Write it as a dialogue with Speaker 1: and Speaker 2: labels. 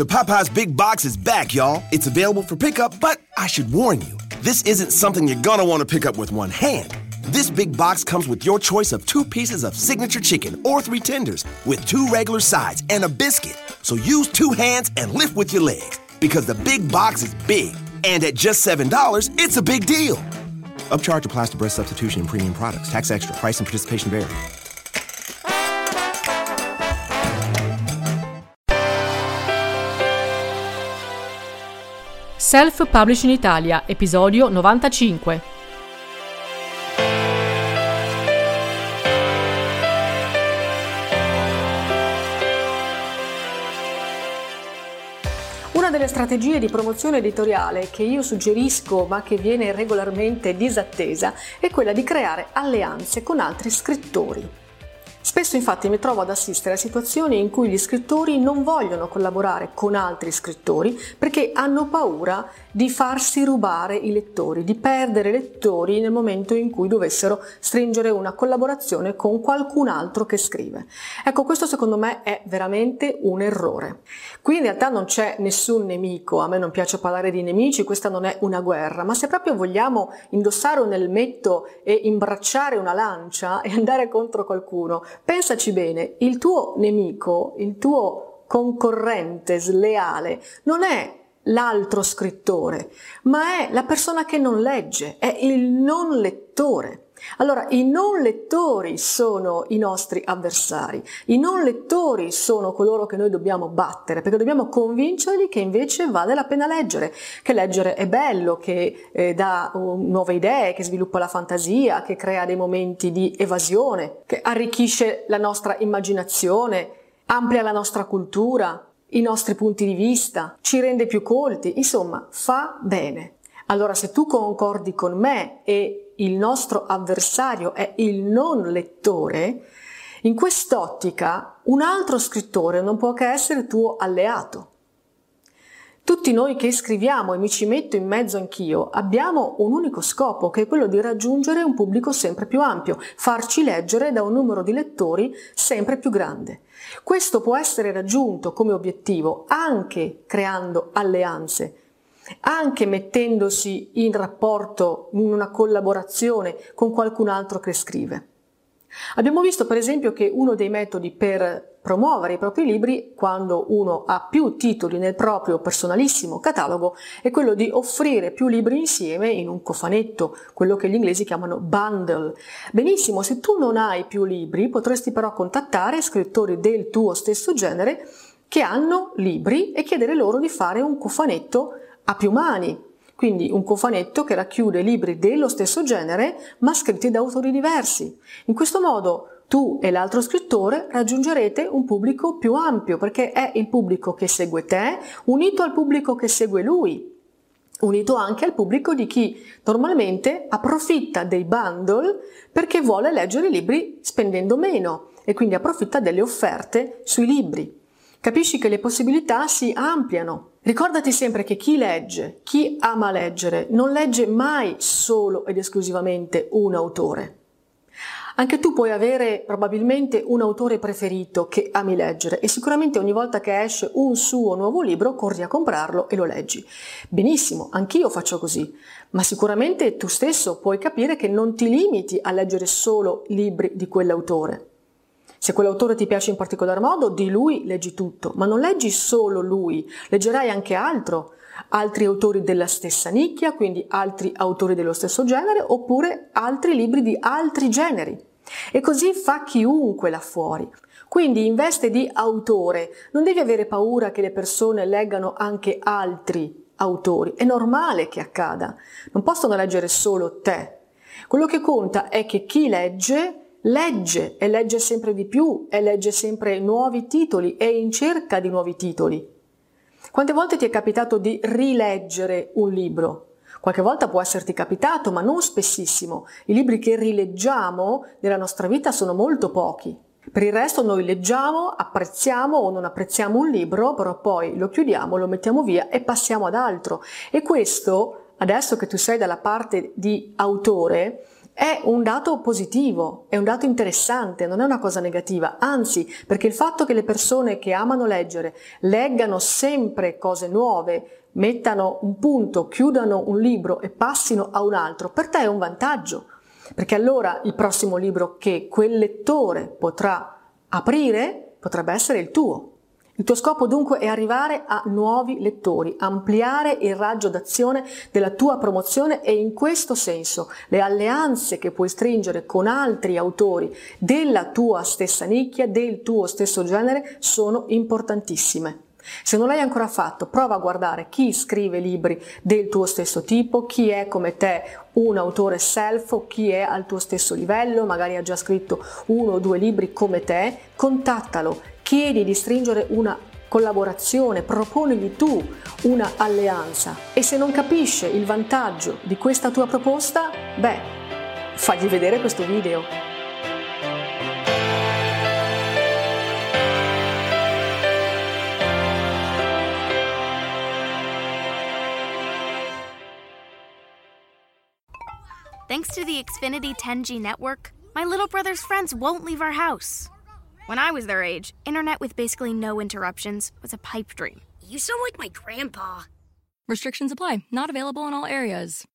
Speaker 1: The Popeyes Big Box is back, y'all. It's available for pickup, but I should warn you, this isn't something you're gonna wanna pick up with one hand. This big box comes with your choice of two pieces of signature chicken or three tenders with two regular sides and a biscuit. So use two hands and lift with your legs because the big box is big. And at just $7, it's a big deal. Upcharge applies to breast substitution and premium products. Tax extra. Price and participation vary.
Speaker 2: Self Publishing Italia, episodio 95. Una delle strategie di promozione editoriale che io suggerisco ma che viene regolarmente disattesa è quella di creare alleanze con altri scrittori. Spesso infatti mi trovo ad assistere a situazioni in cui gli scrittori non vogliono collaborare con altri scrittori perché hanno paura di farsi rubare i lettori, di perdere lettori nel momento in cui dovessero stringere una collaborazione con qualcun altro che scrive. Ecco, questo secondo me è veramente un errore. Qui in realtà non c'è nessun nemico, a me non piace parlare di nemici, questa non è una guerra, ma se proprio vogliamo indossare un elmetto e imbracciare una lancia e andare contro qualcuno, pensaci bene, il tuo nemico, il tuo concorrente sleale non è l'altro scrittore, ma è la persona che non legge, è il non lettore. Allora, i non lettori sono i nostri avversari, i non lettori sono coloro che noi dobbiamo battere, perché dobbiamo convincerli che invece vale la pena leggere, che leggere è bello, che eh, dà uh, nuove idee, che sviluppa la fantasia, che crea dei momenti di evasione, che arricchisce la nostra immaginazione, amplia la nostra cultura, i nostri punti di vista, ci rende più colti, insomma, fa bene. Allora, se tu concordi con me e il nostro avversario è il non lettore, in quest'ottica un altro scrittore non può che essere tuo alleato. Tutti noi che scriviamo, e mi ci metto in mezzo anch'io, abbiamo un unico scopo, che è quello di raggiungere un pubblico sempre più ampio, farci leggere da un numero di lettori sempre più grande. Questo può essere raggiunto come obiettivo anche creando alleanze, anche mettendosi in rapporto, in una collaborazione con qualcun altro che scrive. Abbiamo visto per esempio che uno dei metodi per promuovere i propri libri quando uno ha più titoli nel proprio personalissimo catalogo è quello di offrire più libri insieme in un cofanetto, quello che gli inglesi chiamano bundle. Benissimo, se tu non hai più libri potresti però contattare scrittori del tuo stesso genere che hanno libri e chiedere loro di fare un cofanetto a più mani, quindi un cofanetto che racchiude libri dello stesso genere ma scritti da autori diversi. In questo modo tu e l'altro scrittore raggiungerete un pubblico più ampio perché è il pubblico che segue te unito al pubblico che segue lui unito anche al pubblico di chi normalmente approfitta dei bundle perché vuole leggere i libri spendendo meno e quindi approfitta delle offerte sui libri. Capisci che le possibilità si ampliano Ricordati sempre che chi legge, chi ama leggere, non legge mai solo ed esclusivamente un autore. Anche tu puoi avere probabilmente un autore preferito che ami leggere e sicuramente ogni volta che esce un suo nuovo libro corri a comprarlo e lo leggi. Benissimo, anch'io faccio così, ma sicuramente tu stesso puoi capire che non ti limiti a leggere solo libri di quell'autore. Se quell'autore ti piace in particolar modo, di lui leggi tutto, ma non leggi solo lui, leggerai anche altro, altri autori della stessa nicchia, quindi altri autori dello stesso genere, oppure altri libri di altri generi. E così fa chiunque là fuori. Quindi in veste di autore non devi avere paura che le persone leggano anche altri autori, è normale che accada, non possono leggere solo te. Quello che conta è che chi legge legge e legge sempre di più e legge sempre nuovi titoli e in cerca di nuovi titoli. Quante volte ti è capitato di rileggere un libro? Qualche volta può esserti capitato, ma non spessissimo. I libri che rileggiamo nella nostra vita sono molto pochi. Per il resto noi leggiamo, apprezziamo o non apprezziamo un libro, però poi lo chiudiamo, lo mettiamo via e passiamo ad altro. E questo, adesso che tu sei dalla parte di autore, è un dato positivo, è un dato interessante, non è una cosa negativa, anzi, perché il fatto che le persone che amano leggere leggano sempre cose nuove, mettano un punto, chiudano un libro e passino a un altro, per te è un vantaggio, perché allora il prossimo libro che quel lettore potrà aprire potrebbe essere il tuo. Il tuo scopo dunque è arrivare a nuovi lettori, ampliare il raggio d'azione della tua promozione e in questo senso le alleanze che puoi stringere con altri autori della tua stessa nicchia, del tuo stesso genere, sono importantissime. Se non l'hai ancora fatto, prova a guardare chi scrive libri del tuo stesso tipo, chi è come te un autore self chi è al tuo stesso livello, magari ha già scritto uno o due libri come te, contattalo, chiedi di stringere una collaborazione, proponigli tu una alleanza e se non capisce il vantaggio di questa tua proposta, beh, fagli vedere questo video.
Speaker 3: Thanks to the Xfinity 10G network, my little brother's friends won't leave our house. When I was their age, internet with basically no interruptions was a pipe dream.
Speaker 4: You sound like my grandpa.
Speaker 5: Restrictions apply, not available in all areas.